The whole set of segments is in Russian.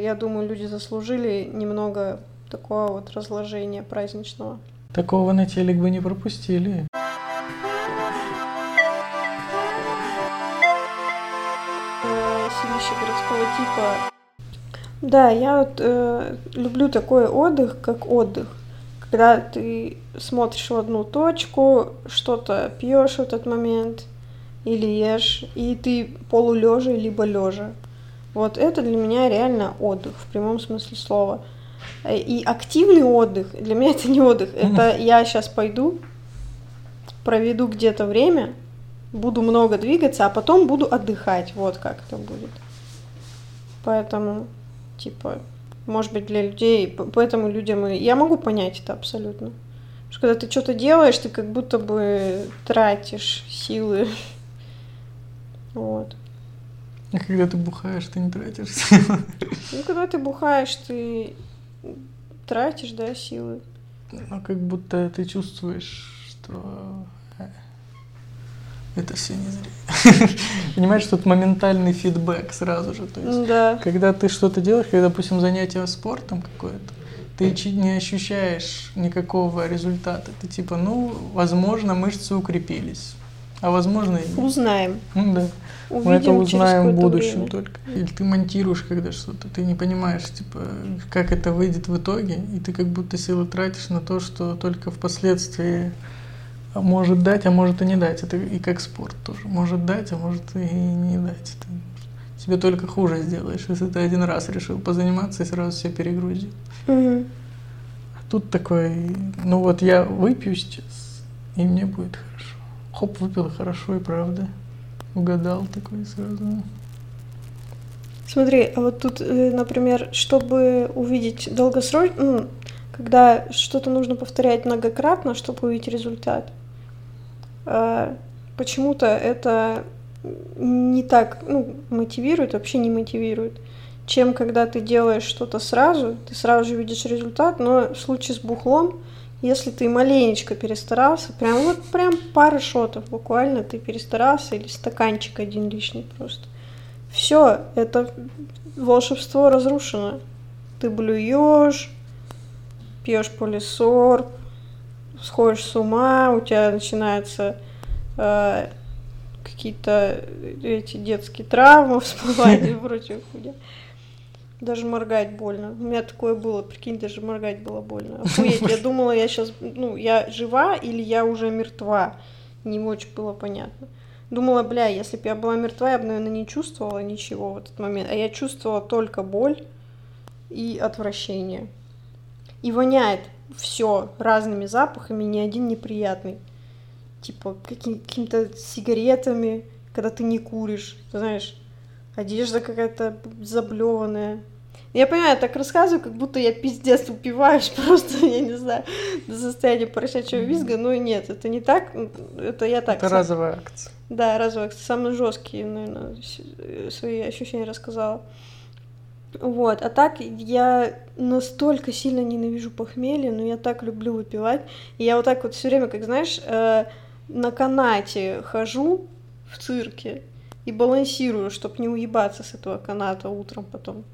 Я думаю, люди заслужили немного такого вот разложения праздничного. Такого на телек бы не пропустили. Селище городского типа. Да, я вот э, люблю такой отдых, как отдых. Когда ты смотришь в одну точку, что-то пьешь в этот момент или ешь, и ты полулежа либо лежа. Вот это для меня реально отдых в прямом смысле слова. Э, И активный отдых для меня это не отдых. Это я сейчас пойду, проведу где-то время, буду много двигаться, а потом буду отдыхать. Вот как это будет. Поэтому, типа, может быть, для людей, поэтому людям. Я могу понять это абсолютно. Потому что когда ты что-то делаешь, ты как будто бы тратишь силы. Вот. А когда ты бухаешь, ты не тратишь силы. Ну, когда ты бухаешь, ты тратишь, да, силы. Ну, как будто ты чувствуешь, что э, это все не зря. Понимаешь, тут моментальный фидбэк сразу же. То есть, Да. когда ты что-то делаешь, когда, допустим, занятие спортом какое-то, ты не ощущаешь никакого результата. Ты типа, ну, возможно, мышцы укрепились, а возможно и. Узнаем. Ну да. Увидим Мы это узнаем в будущем время. только. Или ты монтируешь когда что-то, ты не понимаешь, типа, как это выйдет в итоге, и ты как будто силы тратишь на то, что только впоследствии может дать, а может и не дать. Это и как спорт тоже. Может дать, а может и не дать. Ты себе только хуже сделаешь, если ты один раз решил позаниматься и сразу себя перегрузил. Мгм. А тут такой, ну вот я выпью сейчас, и мне будет хорошо. Хоп, выпил хорошо, и правда. Угадал такой сразу. Смотри, а вот тут, э, например, чтобы увидеть долгосрочно, ну, когда что-то нужно повторять многократно, чтобы увидеть результат, э, почему-то это не так, ну, мотивирует, вообще не мотивирует, чем когда ты делаешь что-то сразу, ты сразу же видишь результат, но в случае с бухлом, если ты маленечко перестарался, прям вот прям пара шотов буквально ты перестарался, или стаканчик один лишний просто, все, это волшебство разрушено. Ты блюешь, пьешь полисорб, сходишь с ума, у тебя начинаются э, какие-то эти детские травмы, всплывают и прочее. Даже моргать больно. У меня такое было, прикинь, даже моргать было больно. Охуеть, я думала, я сейчас, ну, я жива или я уже мертва. Не очень было понятно. Думала, бля, если бы я была мертва, я бы, наверное, не чувствовала ничего в этот момент. А я чувствовала только боль и отвращение. И воняет все разными запахами, ни один неприятный. Типа каким- какими-то сигаретами, когда ты не куришь, знаешь, одежда какая-то заблеванная. Я понимаю, я так рассказываю, как будто я пиздец упиваюсь просто, я не знаю, до состояния поросячьего визга, но нет, это не так, это я так. Это сам- разовая акция. да, разовые, самые жесткие, наверное, э, свои ощущения рассказала. Вот, а так я настолько сильно ненавижу похмелье, но я так люблю выпивать. И я вот так вот все время, как знаешь, э, на канате хожу в цирке и балансирую, чтобы не уебаться с этого каната утром потом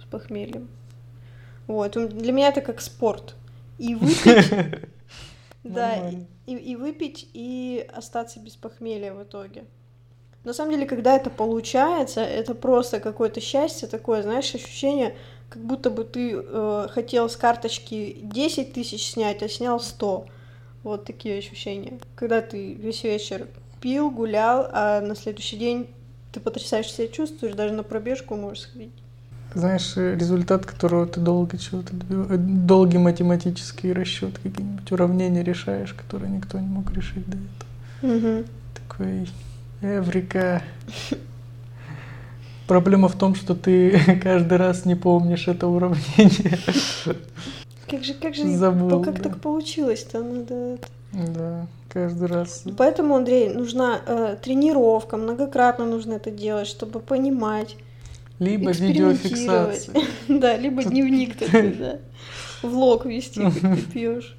с похмельем. Вот, для меня это как спорт. И выпить, да, и, и выпить, и остаться без похмелья в итоге. На самом деле, когда это получается, это просто какое-то счастье такое, знаешь, ощущение, как будто бы ты э, хотел с карточки 10 тысяч снять, а снял 100. Вот такие ощущения. Когда ты весь вечер пил, гулял, а на следующий день ты потрясающе себя чувствуешь, даже на пробежку можешь сходить. Знаешь, э, результат, которого ты долго чего-то добива- долгий математический расчет, какие-нибудь уравнения решаешь, которые никто не мог решить до этого. Такой Эврика. Проблема в том, что ты каждый раз не помнишь это уравнение. Как же, как же, Забыл, как да. так получилось-то? Надо Да, каждый раз. Поэтому, Андрей, нужна э, тренировка, многократно нужно это делать, чтобы понимать, Либо видеофиксация. Да, либо дневник такой, да. Влог вести, как ты пьешь.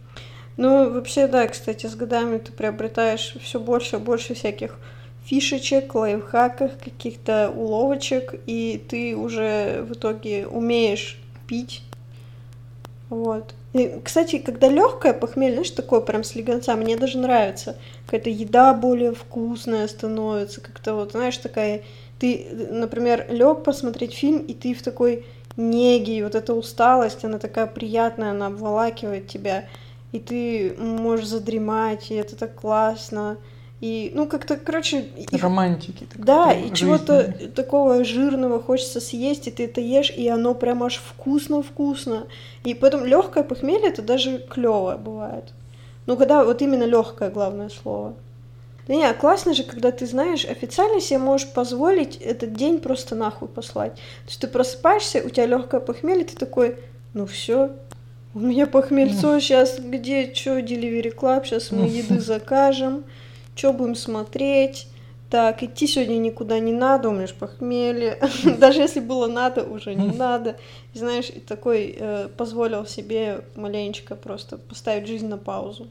Ну, вообще, да, кстати, с годами ты приобретаешь все больше и больше всяких фишечек, лайфхаках, каких-то уловочек, и ты уже в итоге умеешь пить. Вот. Кстати, когда легкое похмелье, знаешь, такое прям с легонца, мне даже нравится. Какая-то еда более вкусная становится, как-то вот, знаешь, такая... Ты, например, лег посмотреть фильм, и ты в такой неге, и вот эта усталость, она такая приятная, она обволакивает тебя, и ты можешь задремать, и это так классно. И, ну, как-то, короче... Романтики. Такой, да, и чего-то такого жирного хочется съесть, и ты это ешь, и оно прям аж вкусно-вкусно. И поэтому легкое похмелье это даже клево бывает. Ну, когда вот именно легкое главное слово. Да не, классно же, когда ты знаешь, официально себе можешь позволить этот день просто нахуй послать. То есть ты просыпаешься, у тебя легкое похмелье, ты такой, ну все, у меня похмельцо, сейчас где, что, Delivery Club, сейчас мы еды закажем, что будем смотреть? Так, идти сегодня никуда не надо, у меня же похмелье. Даже если было надо, уже не надо. И знаешь, такой э, позволил себе маленечко просто поставить жизнь на паузу.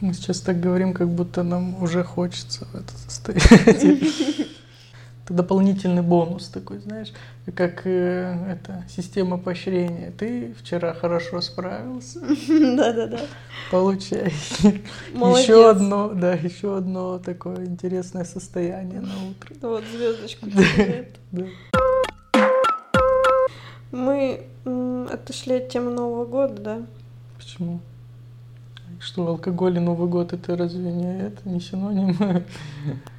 Мы сейчас так говорим, как будто нам уже хочется в это состояние. Это дополнительный бонус такой, знаешь, как э, это система поощрения. Ты вчера хорошо справился. Да-да-да. Получай. Еще одно, да, еще одно такое интересное состояние на утро. Вот звездочку. Мы отошли от темы Нового года, да? Почему? Что алкоголь и Новый год это разве не это не синоним?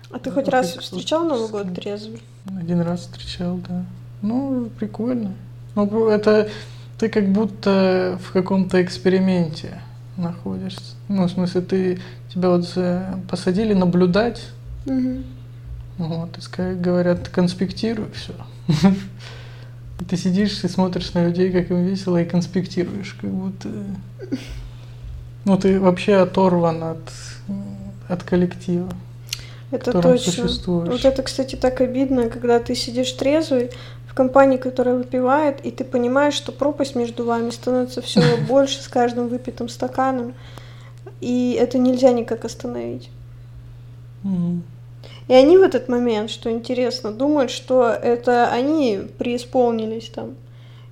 А ты хоть раз встречал Новый год трезвый? Один раз встречал, да. Ну, прикольно. Ну, это ты как будто в каком-то эксперименте находишься. Ну, в смысле, ты тебя вот посадили наблюдать. Угу. Вот, и говорят, конспектируй все. Ты сидишь и смотришь на людей, как им весело, и конспектируешь, как будто... Ну, ты вообще оторван от, от коллектива. Это точно. Вот это, кстати, так обидно, когда ты сидишь трезвый в компании, которая выпивает, и ты понимаешь, что пропасть между вами становится все больше с каждым выпитым стаканом, и это нельзя никак остановить. И они в этот момент, что интересно, думают, что это они преисполнились там,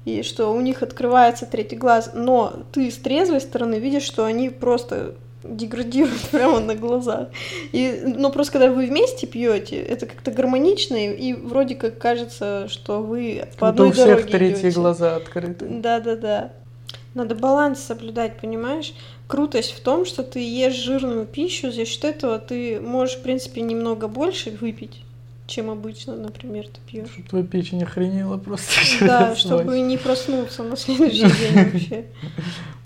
и что у них открывается третий глаз, но ты с трезвой стороны видишь, что они просто деградирует прямо на глазах. И, ну, просто когда вы вместе пьете, это как-то гармонично, и, вроде как кажется, что вы по одной у всех третьи идете. глаза открыты. Да-да-да. Надо баланс соблюдать, понимаешь? Крутость в том, что ты ешь жирную пищу, за счет этого ты можешь, в принципе, немного больше выпить чем обычно, например, ты пьешь. Чтобы твоя печень охренела просто. Да, чтобы не проснуться на следующий день вообще.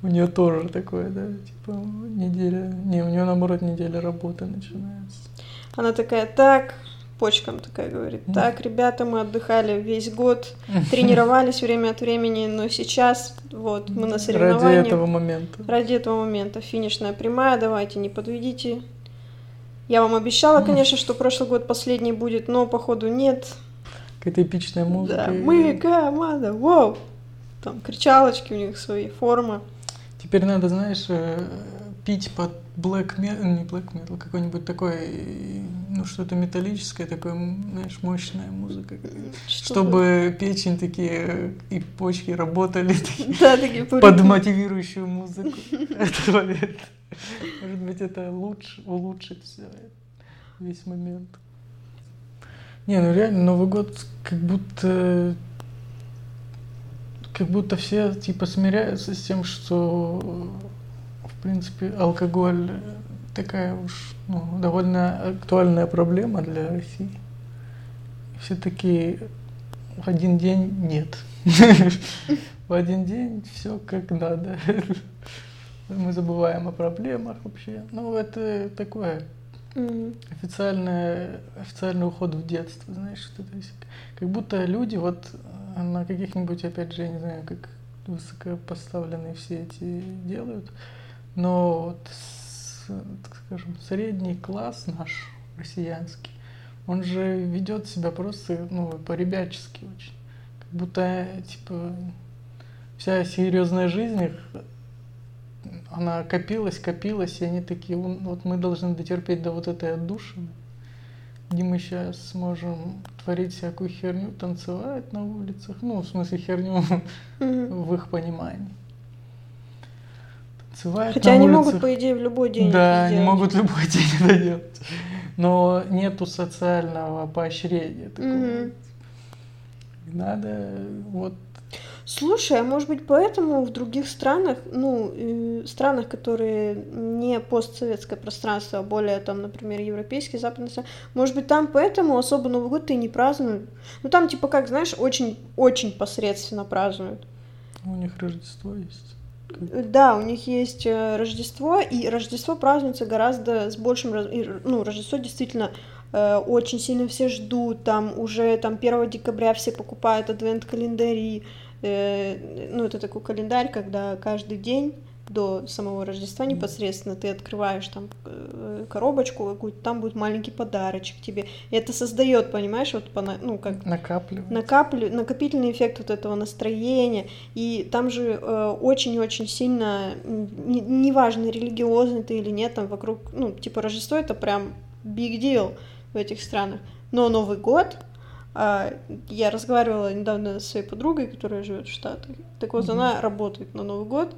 У нее тоже такое, да, типа неделя, не, у нее наоборот неделя работы начинается. Она такая, так, почкам такая говорит, так, ребята, мы отдыхали весь год, тренировались время от времени, но сейчас вот мы на соревнованиях. Ради этого момента. Ради этого момента. Финишная прямая, давайте, не подведите. Я вам обещала, конечно, что прошлый год последний будет, но походу нет. Какая-то эпичная музыка. Да, мы команда, вау! Там кричалочки у них свои, формы. Теперь надо, знаешь, э, пить под black metal, не black metal, какой-нибудь такой, ну что-то металлическое, такое, знаешь, мощная музыка, что чтобы печень такие и почки работали да, такие под мотивирующую музыку. Может быть, это лучше, улучшит все весь момент. Не, ну реально Новый год как будто как будто все типа смиряются с тем, что принципе алкоголь такая уж ну, довольно актуальная проблема для России. Все таки в один день нет. В один день все как надо. Мы забываем о проблемах вообще. Ну, это такое официальное, официальный уход в детство, знаешь, что то есть, как будто люди вот на каких-нибудь, опять же, я не знаю, как высокопоставленные все эти делают, но вот, так скажем, средний класс наш, россиянский, он же ведет себя просто, ну, по-ребячески очень. Как будто, типа, вся серьезная жизнь их, она копилась, копилась, и они такие, вот мы должны дотерпеть до вот этой отдушины. где мы сейчас можем творить всякую херню, танцевать на улицах, ну, в смысле херню в их понимании. Танцевать Хотя на они улицах. могут, по идее, в любой день Да, они могут в любой день это делать. Но нету социального поощрения такого. Угу. Надо вот Слушай, а может быть поэтому в других странах, ну, э, странах, которые не постсоветское пространство, а более там, например, европейские, западные страны, может быть там поэтому особо Новый год и не празднуют? Ну там типа как, знаешь, очень-очень посредственно празднуют. У них Рождество есть. Да, у них есть э, Рождество, и Рождество празднуется гораздо с большим... Ну, Рождество действительно э, очень сильно все ждут, там уже там 1 декабря все покупают адвент-календари, Э, ну, это такой календарь, когда каждый день до самого Рождества непосредственно ты открываешь там э, коробочку какую-то, там будет маленький подарочек тебе. И это создает, понимаешь, вот ну как накапливает. Накаплю, накопительный эффект вот этого настроения. И там же э, очень-очень сильно, неважно, не религиозный ты или нет, там вокруг, ну, типа Рождество это прям big deal в этих странах. Но Новый год я разговаривала недавно с своей подругой, которая живет в Штатах. Так вот, mm-hmm. она работает на Новый год,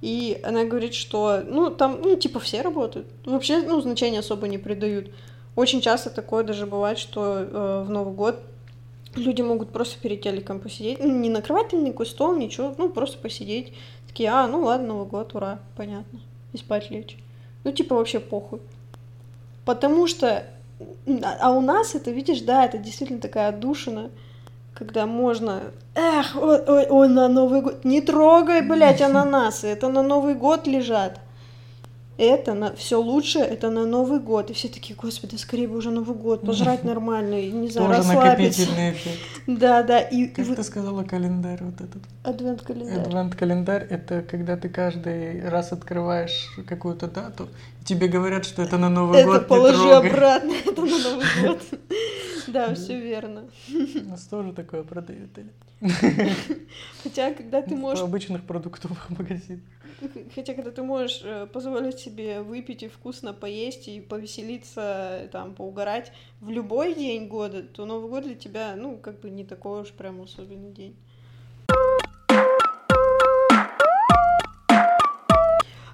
и она говорит, что, ну, там, ну, типа, все работают. Вообще, ну, значения особо не придают. Очень часто такое даже бывает, что э, в Новый год люди могут просто перед телеком посидеть, ну, не накрывать никакой стол, ничего, ну, просто посидеть. Такие, а, ну ладно, Новый год, ура, понятно. И спать лечь. Ну, типа, вообще похуй. Потому что а у нас это, видишь, да, это действительно такая отдушина, когда можно... Эх, ой, ой, ой, на Новый год... Не трогай, блядь, ананасы, это на Новый год лежат это на все лучше, это на Новый год. И все такие, господи, скорее бы уже Новый год, пожрать нормально, и не знаю, Тоже накопительный эффект. Да, да. И, как и... ты сказала, календарь вот этот? Адвент-календарь. Адвент-календарь — это когда ты каждый раз открываешь какую-то дату, тебе говорят, что это на Новый это год, Это положи обратно, это на Новый год. Да, все верно. У нас тоже такое продают. Хотя, когда ты можешь... В обычных продуктовых магазинах. Хотя, когда ты можешь э, позволить себе выпить и вкусно поесть и повеселиться, там, поугарать в любой день года, то Новый год для тебя, ну, как бы не такой уж прям особенный день.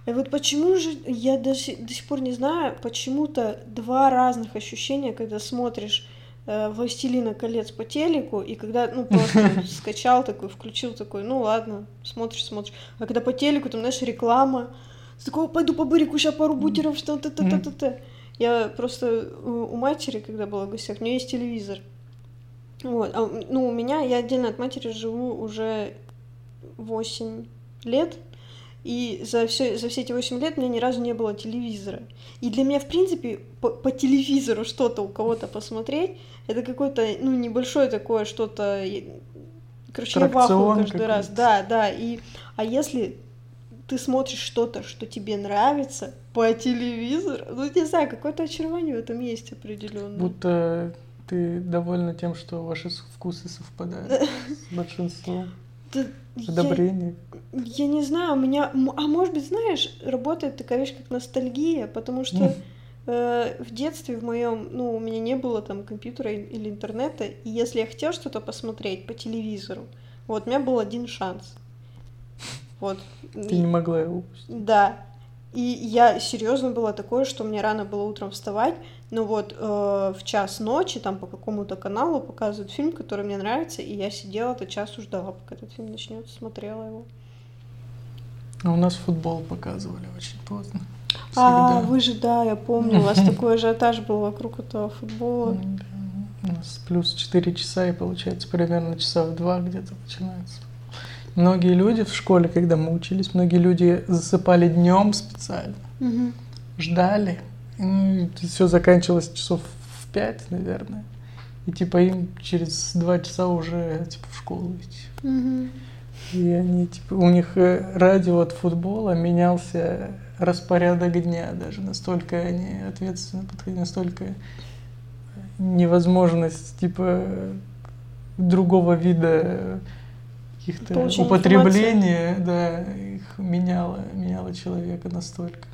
И вот почему же, я даже до сих пор не знаю, почему-то два разных ощущения, когда смотришь э, «Властелина колец» по телеку, и когда, ну, просто скачал такой, включил такой, ну, ладно, смотришь, смотришь. А когда по телеку, там, знаешь, реклама, с такого, пойду по барику, сейчас пару бутеров, что то то то то то Я просто у матери, когда была в гостях, у нее есть телевизор. Вот, а, ну, у меня, я отдельно от матери живу уже 8 лет, и за, все, за все эти 8 лет у меня ни разу не было телевизора. И для меня, в принципе, по, по телевизору что-то у кого-то посмотреть, это какое-то, ну, небольшое такое что-то... Короче, я вахую каждый раз. Да, да. И, а если ты смотришь что-то, что тебе нравится по телевизору, ну, не знаю, какое-то очарование в этом есть определенно. Будто ты довольна тем, что ваши вкусы совпадают с большинством. Одобрение. Я, я не знаю, у меня... А может быть, знаешь, работает такая вещь, как ностальгия, потому что в детстве в моем, ну, у меня не было там компьютера или интернета, и если я хотела что-то посмотреть по телевизору, вот, у меня был один шанс. Вот. Ты не могла его упустить. Да. И я серьезно было такое, что мне рано было утром вставать, но вот э, в час ночи там по какому-то каналу показывают фильм, который мне нравится, и я сидела этот час ждала, пока этот фильм начнется, смотрела его. А у нас футбол показывали очень поздно. А, Всегда. А, вы же, да, я помню, у вас такой ажиотаж был вокруг этого футбола. У нас плюс 4 часа, и получается примерно часа в два где-то начинается. Многие люди в школе, когда мы учились, многие люди засыпали днем специально, угу. ждали. И все заканчивалось часов в пять, наверное. И типа им через два часа уже типа в школу идти. Угу. И они типа у них э, радио от футбола менялся распорядок дня даже настолько они ответственно подходили, настолько невозможность типа другого вида каких-то употребления, да, их меняло, меняло человека настолько.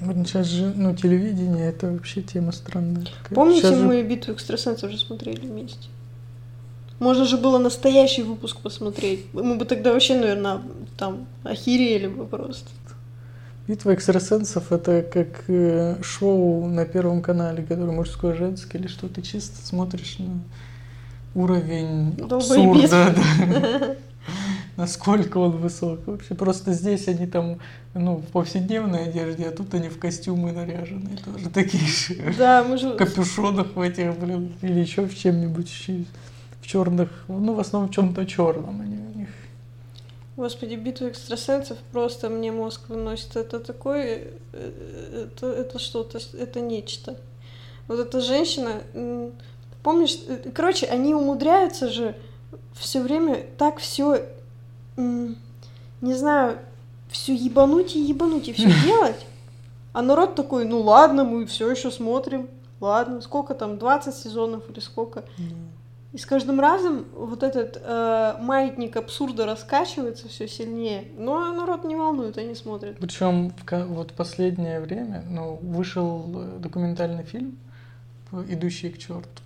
Вот сейчас же, ну, телевидение это вообще тема странная. такая. Помните, Сейчас же- мы битву экстрасенсов же смотрели вместе? Можно же было настоящий выпуск посмотреть. Мы бы тогда вообще, наверное, там охерели бы просто. Битва экстрасенсов это как э, шоу на Первом канале, которое мужское, женское, или что ты чисто смотришь на уровень абсурда, да. Насколько он высок. Вообще просто здесь они там, ну, в повседневной одежде, а тут они в костюмы наряженные, тоже такие же. Да, мы же... В капюшонах в этих, блин, или еще в чем-нибудь, в черных, ну, в основном в чем-то черном они у них. Господи, битва экстрасенсов просто мне мозг выносит. Это такое... э, Это, это что-то, это нечто. Вот эта женщина... Помнишь, э, короче, они умудряются же все время так все, не знаю, все ебануть и ебануть и все делать. А народ такой, ну ладно, мы все еще смотрим. Ладно, сколько там, 20 сезонов или сколько? И с каждым разом вот этот э, маятник абсурда раскачивается все сильнее, но народ не волнует, они смотрят. Причем в вот последнее время, ну, вышел э, документальный фильм «Идущий к черту»,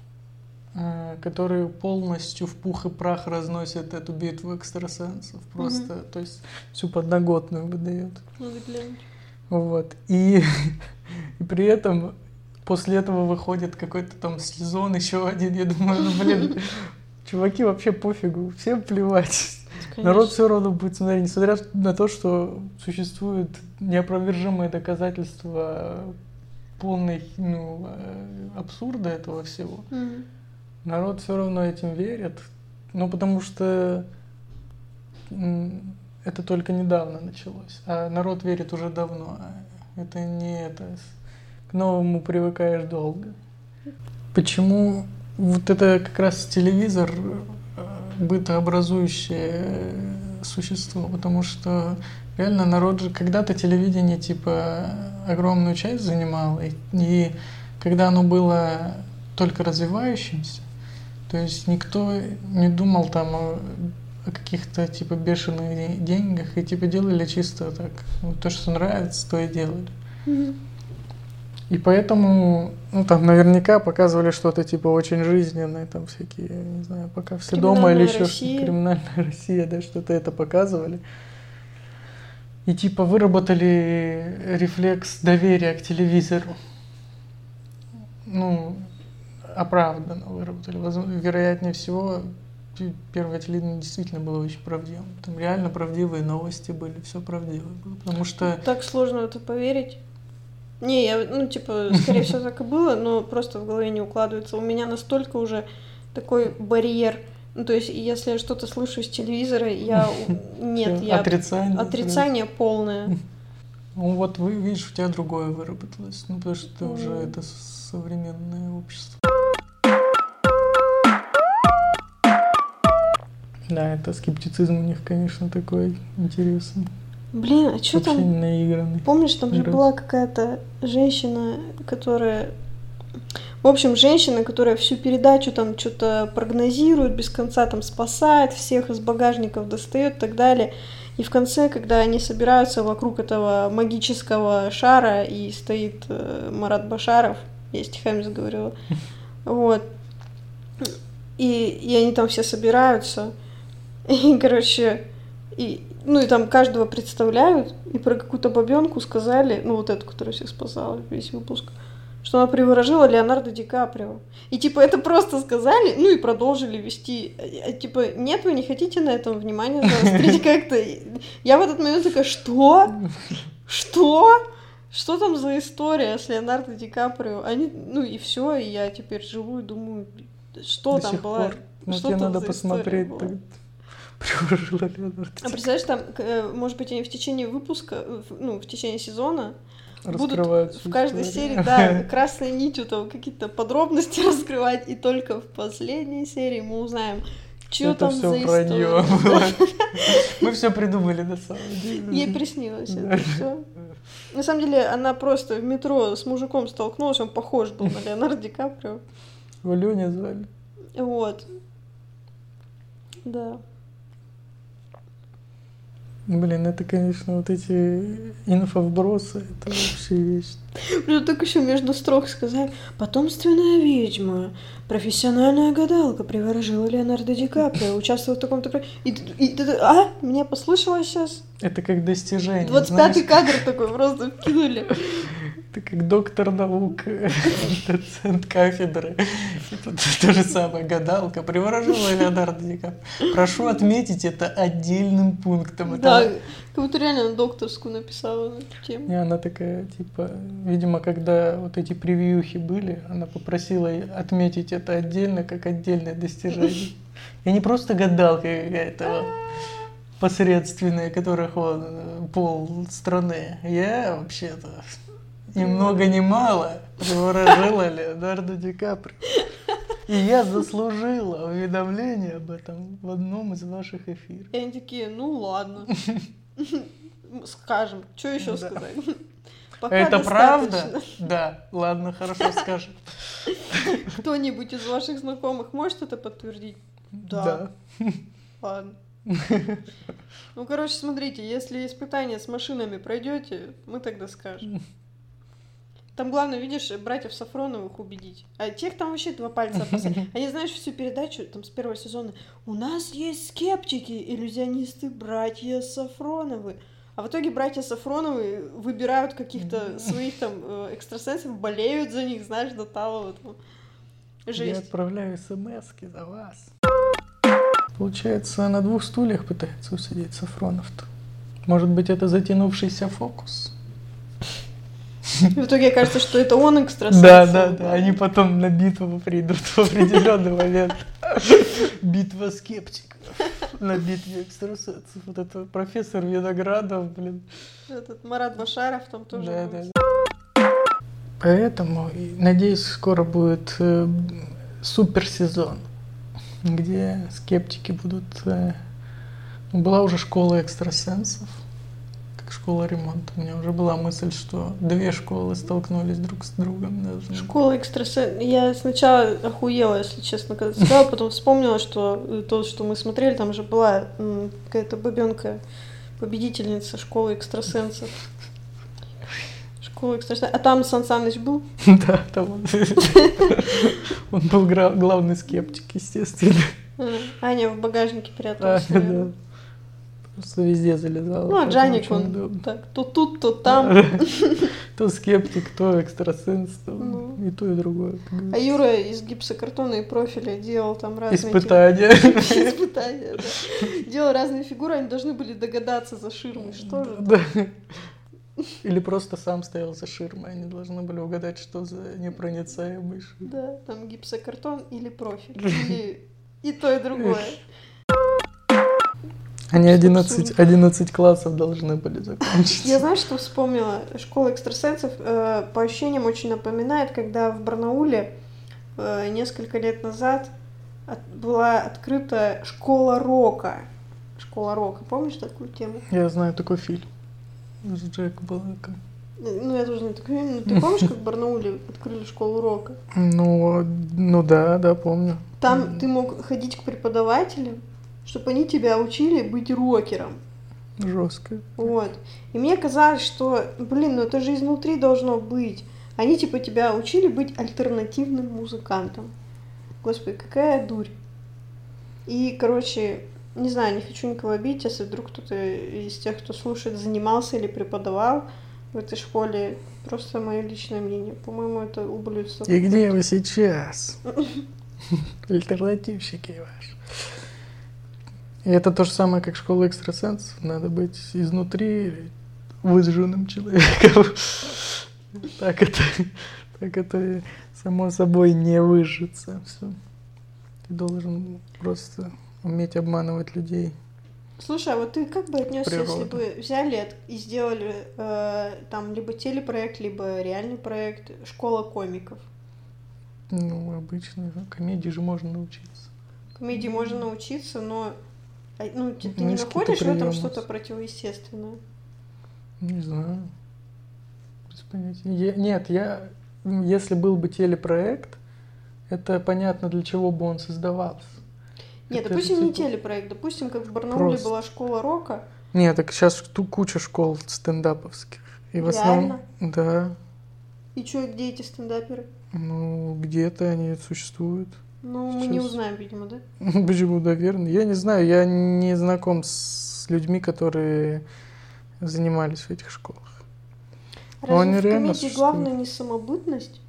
э, который полностью в пух и прах разносит эту битву экстрасенсов. Просто, то есть всю подноготную выдает. Глянуть. Вот. И, и при этом после этого выходит какой-то там сезон, еще один. Я думаю, ну, блин, чуваки, вообще пофигу, всем плевать. Народ все равно будет смотреть, несмотря на то, что существуют неопровержимые доказательства полной ну, э, абсурда этого всего. Мгм. Народ все равно этим верит, ну потому что это только недавно началось, а народ верит уже давно. Это не это. К новому привыкаешь долго. Почему вот это как раз телевизор э, бытообразующее э, существо? Потому что реально народ же когда-то телевидение типа огромную часть занимало, и, и когда оно было только развивающимся, то есть никто не думал там о, о каких-то типа бешеных де- деньгах и типа делали чисто так. Вот то, что нравится, то и делали. Мгм. И поэтому, ну там наверняка показывали что-то типа очень жизненное, там всякие, не знаю, пока все дома или еще Россия. криминальная Россия, да, что-то это показывали. И типа выработали рефлекс доверия к телевизору. Ну, оправданно выработали. Возможно, вероятнее всего, пе- первое телевидение действительно было очень правдивым. Там реально правдивые новости были, все правдивое было. Потому что Так сложно это поверить. Не, я, ну, типа, скорее всего, так и было, но просто в голове не укладывается. У меня настолько уже такой барьер. Ну, то есть, если я что-то слышу с телевизора, я... Нет, я... отрицание. Отрицание полное. Ну вот вы видишь, у тебя другое выработалось. Ну потому что ты уже это современное общество. Да, это скептицизм у них, конечно, такой интересный. Блин, а что там? наигранный. Помнишь, там же была какая-то женщина, которая... В общем, женщина, которая всю передачу там что-то прогнозирует, без конца там спасает, всех из багажников достает и так далее. И в конце, когда они собираются вокруг этого магического шара, и стоит э, Марат Башаров, я стихами заговорила, вот, и, и они там все собираются, и, короче, и, ну и там каждого представляют, и про какую-то бабенку сказали, ну вот эту, которая всех спасала весь выпуск, что она приворожила Леонардо Ди Каприо. И типа это просто сказали, ну и продолжили вести. А, а, Типа, нет, вы не хотите на этом внимание заострить как-то? Я в этот момент такая, что? Что? Что там за история с Леонардо Ди Каприо? Они, ну и все, и я теперь живу и думаю, что До там была? пор. Ну что тебе там надо посмотреть. была? Приворожила Леонардо А представляешь, там, э, может быть, они в течение выпуска, э, ну, в течение сезона будут в каждой серии, да, красной нитью там какие-то подробности раскрывать, и только в последней серии мы узнаем, что Это там все за история. Мы все придумали на самом деле. Ей приснилось это все. На самом деле, она просто в метро с мужиком столкнулась, он похож был на Леонардо Ди Каприо. Его Леня звали. Вот. Да. Блин, это, конечно, вот эти инфовбросы, это вообще вещь. Ну, так еще между строк сказать. Потомственная ведьма, профессиональная гадалка приворожила Леонардо Ди Каприо, участвовала в таком-то... И, и- и- а? Мне послышалось сейчас? Это как достижение. 25-й знаешь, кадр такой просто вкинули. Ты как доктор наук, доцент кафедры. Тут То же самое, гадалка, приворожила Леонардо Ди Каприо. Прошу отметить это отдельным пунктом. Это Да, как будто реально на докторскую написала на эту тему. И она такая, типа, видимо, когда вот эти превьюхи были, она попросила отметить это отдельно, как отдельное достижение. Я не просто гадалка какая-то посредственная, которых вот э, пол страны. Я вообще-то ни много ни мало приворожила Леонардо Ди Каприо. И я заслужила уведомление об этом в одном из ваших эфиров. И они такие, ну ладно. Скажем, что еще Да. сказать? Пока Это правда? достаточно. Да, ладно, хорошо скажем. Кто-нибудь из ваших знакомых может это подтвердить? Да. Ладно. Ну, короче, смотрите, если испытание с машинами пройдете, мы тогда скажем. Там главное, видишь, братьев Сафроновых убедить. А тех там вообще два пальца опасаются. Они, знаешь, всю передачу, там, с первого сезона, у нас есть скептики, иллюзионисты, братья Сафроновы. А в итоге братья Сафроновы выбирают каких-то своих там э, экстрасенсов, болеют за них, знаешь, до талого там. Я Жесть. отправляю смс за вас. Получается, на двух стульях пытается усидеть Сафронов-то. Может быть, это затянувшийся фокус? В итоге кажется, что это он экстрасенс. Да, да, да. Они потом на битву придут в определенный момент. Битва скептиков. На битве экстрасенсов. Вот это профессор Виноградов, блин. Этот Марат Башаров там тоже Да, будет. да. Поэтому, надеюсь, скоро будет э, суперсезон, где скептики будут... э, была уже школа экстрасенсов, школа ремонта. У меня уже была мысль, что две школы столкнулись друг с другом. Даже. Школа экстрасенс. Я сначала охуела, если честно, когда сказала, потом вспомнила, что э, то, что мы смотрели, там же была какая-то бабенка, победительница школы экстрасенсов. Школа экстрасенсов. А там Сан Саныч был? Да, там он, он был главный скептик, естественно. А, Аня в багажнике пряталась. да. наверное. Просто везде залезал. Ну, а Джаник, он удобно. так, то тут, то там. То скептик, то экстрасенс, то Ну. и то, и другое. А. Юра из гипсокартона и профиля делал там разные... Испытания. Испытания, да. Делал разные фигуры, они должны были догадаться за ширмой, что же. Или просто сам стоял за ширмой, они должны были угадать, что за непроницаемый ширма. Да, там гипсокартон или профиль. Или и то, и другое. Они Что 11, абсурдно. 11 классов должны были закончить. Я знаешь, что вспомнила? Школа экстрасенсов э, по ощущениям очень напоминает, когда в Барнауле э, несколько лет назад от- была открыта школа рока. Школа рока. Помнишь такую тему? Я знаю такой фильм с Джек Блэком. Ну, я тоже не такой. Ну, ты помнишь, как в Барнауле открыли школу рока? Ну, ну да, да, помню. Там ты мог ходить к преподавателям, чтобы они тебя учили быть рокером. Жестко. Вот. И мне казалось, что, блин, ну это же изнутри должно быть. Они типа тебя учили быть альтернативным музыкантом. Господи, какая дурь. И, короче, не знаю, не хочу никого обидеть, если вдруг кто-то из тех, кто слушает, занимался или преподавал в этой школе. Просто мое личное мнение. По-моему, это ублюдство. И где вы сейчас? Альтернативщики ваши. И это то же самое, как школа экстрасенсов. Надо быть изнутри выжженным человеком. Так это, так это само собой не выжжется. Все. Ты должен просто уметь обманывать людей. Слушай, а вот ты как бы отнесся, если бы взяли и сделали э, там либо телепроект, либо реальный проект «Школа комиков»? Ну, обычно комедии же можно научиться. Комедии можно научиться, но ну, ты, ты не находишь в этом что-то противоестественное? Не знаю. Без понятия. Я- нет, я, если был бы телепроект, это понятно, для чего бы он создавался. Нет, Это допустим, не типа телепроект, допустим, как в Барнауле просто. была школа рока, Нет, так сейчас ту куча школ стендаповских. И в основном, да, И чё, где эти стендаперы? ну где-то они существуют. Ну, мы не узнаем, видимо, да? Почему, наверное? Я не знаю, я не знаком с людьми, которые занимались в этих школах. Разве они в реально комедии главное не самобытность?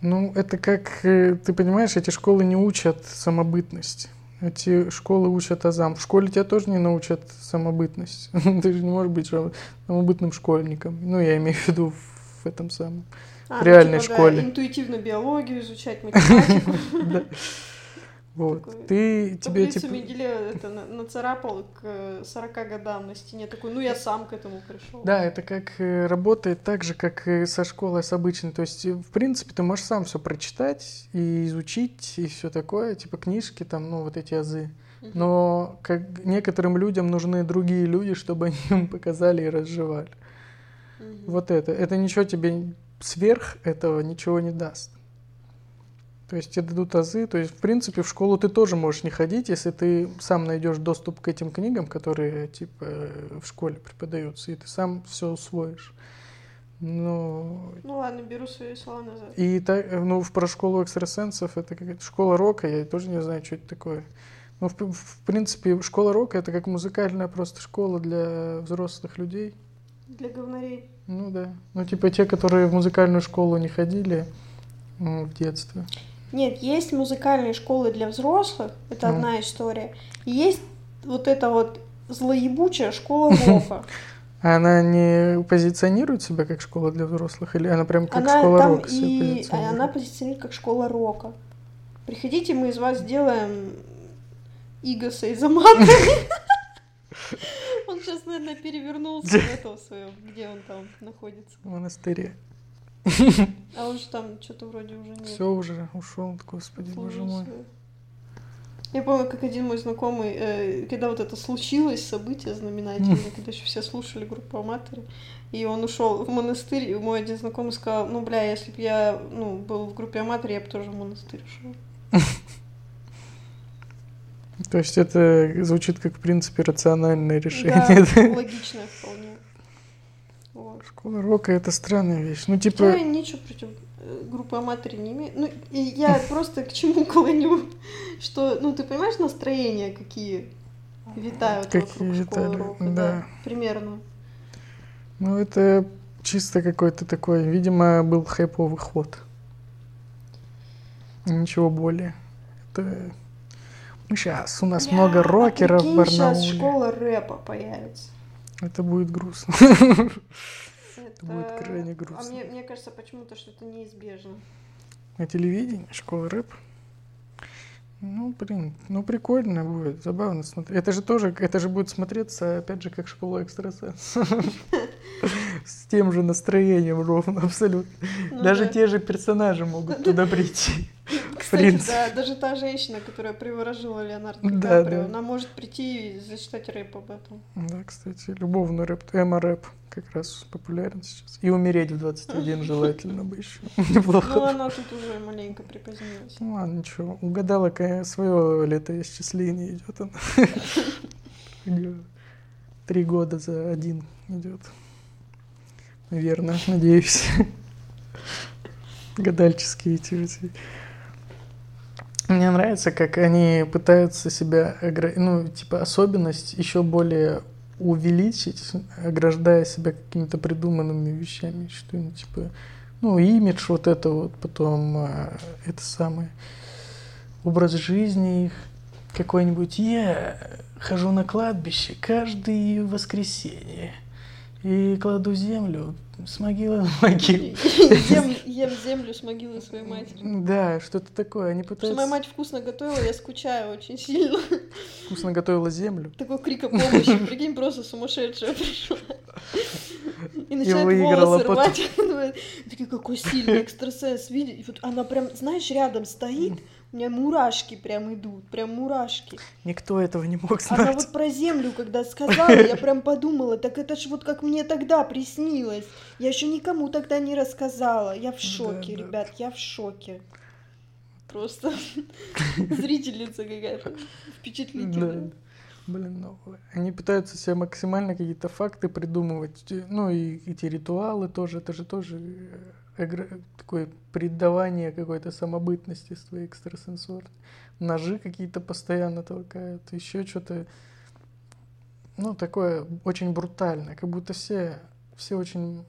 Ну, это как, э, ты понимаешь, эти школы не учат самобытность. Эти школы учат азам. В школе тебя тоже не научат самобытность. Ты же не можешь быть самобытным школьником. Ну, я имею в виду в этом самом. А, ну, реальной типа, да, школе. интуитивно биологию изучать, математику. Да. Вот. Ты, тебе Таблицу типа... Менделеева это на- нацарапал к э, 40 годам на стене. Такой, ну я сам к этому пришел. Да, это как э, работает так же, как и со школой с обычной. То есть, э, в принципе, ты можешь сам все прочитать и изучить, и все такое, типа книжки, там, ну, вот эти азы. Но как некоторым людям нужны другие люди, чтобы они им показали и разжевали. Вот это. Это ничего тебе сверх этого ничего не даст. То есть тебе дадут азы. То есть, в принципе, в школу ты тоже можешь не ходить, если ты сам найдешь доступ к этим книгам, которые типа в школе преподаются, и ты сам все усвоишь. Ну, Ну ладно, беру свои слова назад. и так, ну, в- про школу экстрасенсов это какая-то школа рока, я тоже не знаю, что это такое. Ну, в, в принципе, школа рока это как музыкальная просто школа для взрослых людей. Для говнарей. Ну да. Ну, типа те, которые в музыкальную школу не ходили м, в детстве. Нет, есть музыкальные школы для взрослых, это Ну. одна история. И есть вот эта вот злоебучая школа рока. А она не позиционирует себя как школа для взрослых? Или она прям как Она школа рока и позиционирует? она позиционирует как школа рока. Приходите, мы из вас сделаем Игоса из Амата. Он сейчас, наверное, перевернулся в этого своем, где он там находится. В монастыре. А он же там что-то вроде уже нет. Все уже ушел, господи, боже мой. Я помню, как один мой знакомый, э, когда вот это случилось, событие знаменательное, когда еще все слушали группу Аматори, и он ушел в монастырь, и мой один знакомый сказал, ну, бля, если бы я ну, был в группе Аматори, я бы тоже в монастырь ушел. То есть это звучит как, в принципе, рациональное решение. да? логичное вполне. Вот. Школа рока это странная вещь. Ну, Я типа, ничего против э, группы Аматори не имею. Ну, и я просто к чему клоню, что, ну, ты понимаешь настроения, какие витают Какие вокруг школы витали, рока, да. да, примерно. ну это чисто какой-то такой, видимо, был хайповый ход. Ничего более. Это... Сейчас у нас Бля, много а рокеров в прикинь, сейчас Барнауле. школа рэпа появится. Это будет грустно. Это будет крайне А грустно. мне, мне кажется почему-то, что это неизбежно. На телевидении, школа рэп. Ну, блин, ну прикольно будет, забавно смотреть. Это же тоже, это же будет смотреться, опять же, как школа экстрасенсов. С тем же настроением ровно, абсолютно. Ну Даже да. те же персонажи могут туда прийти. Кстати, да, даже та женщина, которая приворожила Леонардо Ди Да, Каприо, да. она может прийти и зачитать рэп об этом. Да, кстати, любовный рэп, эмо-рэп как раз популярен сейчас. И умереть в 21 желательно бы еще. Неплохо. она тут уже маленько припозднилась. Ну ладно, ничего. Угадала свое летоисчисление идет она. Три года за один идет. Наверное, надеюсь. Гадальческие эти. Мне нравится, как они пытаются себя, ну, типа, особенность еще более увеличить, ограждая себя какими-то придуманными вещами, что-нибудь, типа, ну, имидж вот это вот, потом а, это самое, образ жизни их, какой-нибудь, я хожу на кладбище каждое воскресенье и кладу землю с могилы на могилу. Ем, ем землю с могилы своей матери. Да, что-то такое. Они что моя пытаются мать вкусно готовила, я скучаю очень сильно. вкусно готовила землю. Такой крик о помощи, прикинь, просто сумасшедшая пришла. И начинает выиграла волосы рвать. Думает, Такие, какой сильный экстрасенс, видишь? И вот она прям, знаешь, рядом стоит, у меня мурашки прям идут, прям мурашки. Никто этого не мог Она знать. вот про землю, когда сказала, я прям подумала, так это ж вот как мне тогда приснилось. Я еще никому тогда не рассказала. Я в шоке, да. ребят, я в шоке. Просто зрительница какая-то Да. впечатлительная. Блин, ну, они пытаются себе максимально какие-то факты придумывать. Ну, и эти ритуалы тоже, это же тоже э, такое придавание какой-то самобытности своей экстрасенсорной. Ножи какие-то постоянно толкают, еще что-то, ну, такое очень брутальное, как будто все, все очень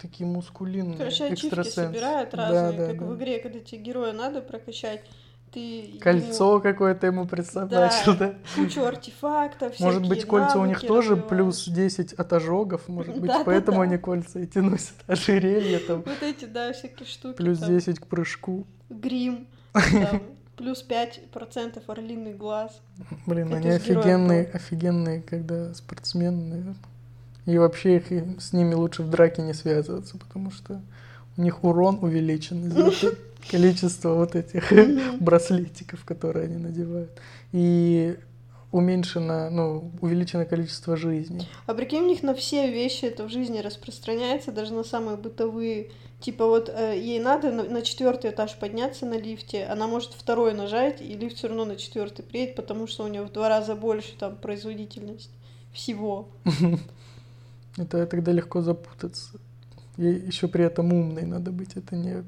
такие мускулинные Короче, ачивки собирают разные, да, да, как да. в игре, когда тебе героя надо прокачать, ты Кольцо ему... какое-то ему представляешь, да, да? Кучу артефактов, Может быть, кольца у них тоже плюс 10 от ожогов, может быть, да, поэтому да, да. они кольца эти носят, ожерелье там. Вот эти, да, всякие штуки. Плюс там. 10 к прыжку. Грим, там, плюс 5% орлиный глаз. Блин, они офигенные, офигенные, когда спортсмены. И вообще их, с ними лучше в драке не связываться, потому что у них урон увеличен из-за количества вот этих браслетиков, которые они надевают. И уменьшено, ну, увеличено количество жизней. А прикинь, у них на все вещи это в жизни распространяется, даже на самые бытовые. Типа вот э, ей надо на, на четвертый этаж подняться на лифте, она может второй нажать, и лифт все равно на четвертый приедет, потому что у нее в два раза больше там производительность всего. Это тогда легко запутаться. И еще при этом умной надо быть. Это не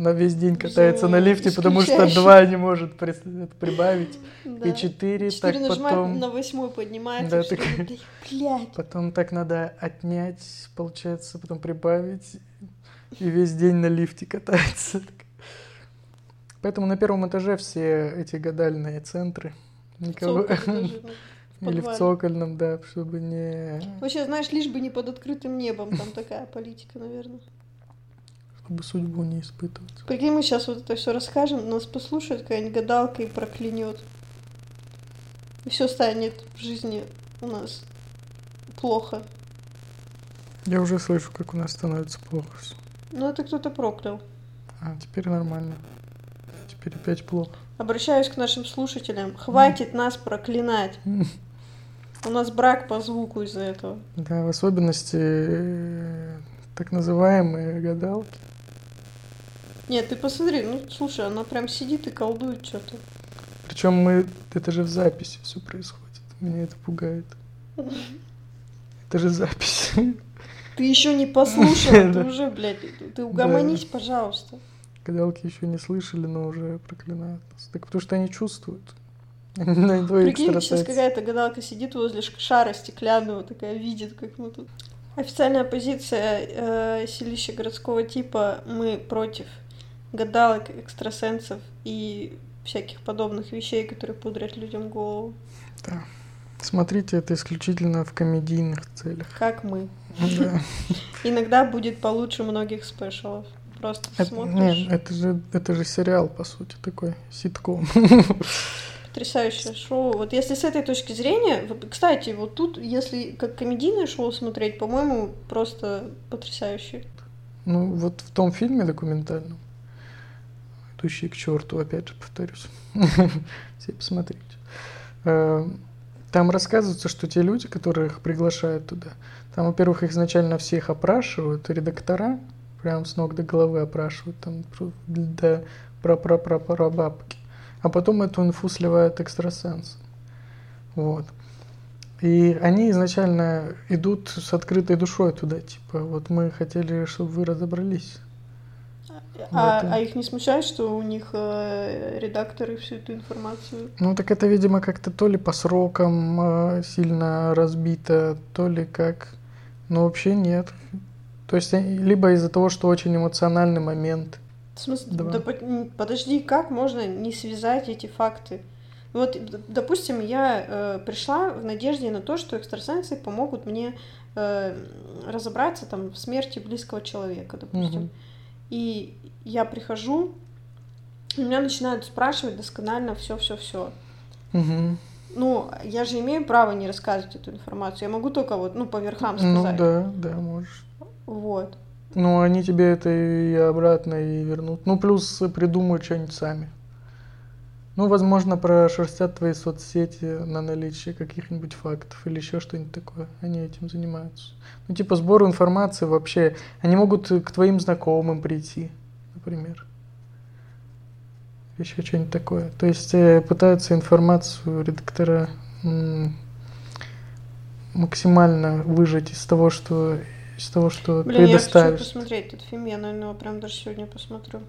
она весь день катается на лифте, потому что два не может прибавить. Да. И четыре, так потом... на восьмой поднимается. Да, так... Блядь. Потом так надо отнять, получается, потом прибавить. И весь день на лифте катается. Поэтому на первом этаже все эти гадальные центры. Никого... Или в цокольном, да, чтобы не... Вообще, знаешь, лишь бы не под открытым небом, там такая политика, наверное. Чтобы судьбу не испытывать. Прикинь, мы сейчас вот это все расскажем, нас послушает какая-нибудь гадалка и проклянет. И все станет в жизни у нас плохо. Я уже слышу, как у нас становится плохо все. Ну, это кто-то проклял. А, теперь нормально. Теперь опять плохо. Обращаюсь к нашим слушателям. Хватит нас проклинать. У нас брак по звуку из-за этого. Да, в особенности э, так называемые гадалки. Нет, ты посмотри, ну слушай, она прям сидит и колдует что-то. Причем мы, это же в записи все происходит. Меня это пугает. Это же запись. Ты еще не послушал, ты уже, блядь, ты угомонись, пожалуйста. Гадалки еще не слышали, но уже проклинают нас. Так потому что они чувствуют. Прикинь, сейчас какая-то гадалка сидит возле шара стеклянного, такая видит, как мы тут. Официальная позиция э, селища городского типа «Мы против гадалок, экстрасенсов и всяких подобных вещей, которые пудрят людям голову». Да. Смотрите, это исключительно в комедийных целях. Как мы. Да. Иногда будет получше многих спешалов. Просто это, смотришь. Нет, это же, это же сериал, по сути, такой ситком. Потрясающее шоу. Вот если с этой точки зрения, кстати, вот тут, если как комедийное шоу смотреть, по-моему, просто потрясающе. Ну, вот в том фильме документальном, идущий к черту, опять же, повторюсь, все посмотрите. Э, там рассказывается, что те люди, которых приглашают туда, там, во-первых, их изначально всех опрашивают, редактора, прям с ног до головы опрашивают, там, до бабки а потом эту инфу сливают экстрасенсы. Вот. И они изначально идут с открытой душой туда, типа, вот мы хотели, чтобы вы разобрались. А, а их не смущает, что у них э, редакторы всю эту информацию? Ну, так это, видимо, как-то то ли по срокам э, сильно разбито, то ли как... Ну, вообще нет. То есть, э, либо из-за того, что очень эмоциональный момент – в смысле, да, да подожди, как можно не связать эти факты? Вот, допустим, я э, пришла в надежде на то, что экстрасенсы помогут мне э, разобраться там в смерти близкого человека, допустим. Угу. И я прихожу, и меня начинают спрашивать досконально все, все, все. Угу. Ну, я же имею право не рассказывать эту информацию. Я могу только вот, ну, по верхам ну сказать. Ну да, да, можешь. Вот. Ну, они тебе это и обратно и вернут. Ну, плюс придумают что-нибудь сами. Ну, возможно, прошерстят твои соцсети на наличие каких-нибудь фактов или еще что-нибудь такое. Они этим занимаются. Ну, типа сбор информации вообще. Они могут к твоим знакомым прийти, например. Еще что-нибудь такое. То есть э, пытаются информацию редактора максимально выжать из того, что из того, что Блин, предоставишь. я хочу посмотреть этот фильм, я, наверное, его прям даже сегодня посмотрю.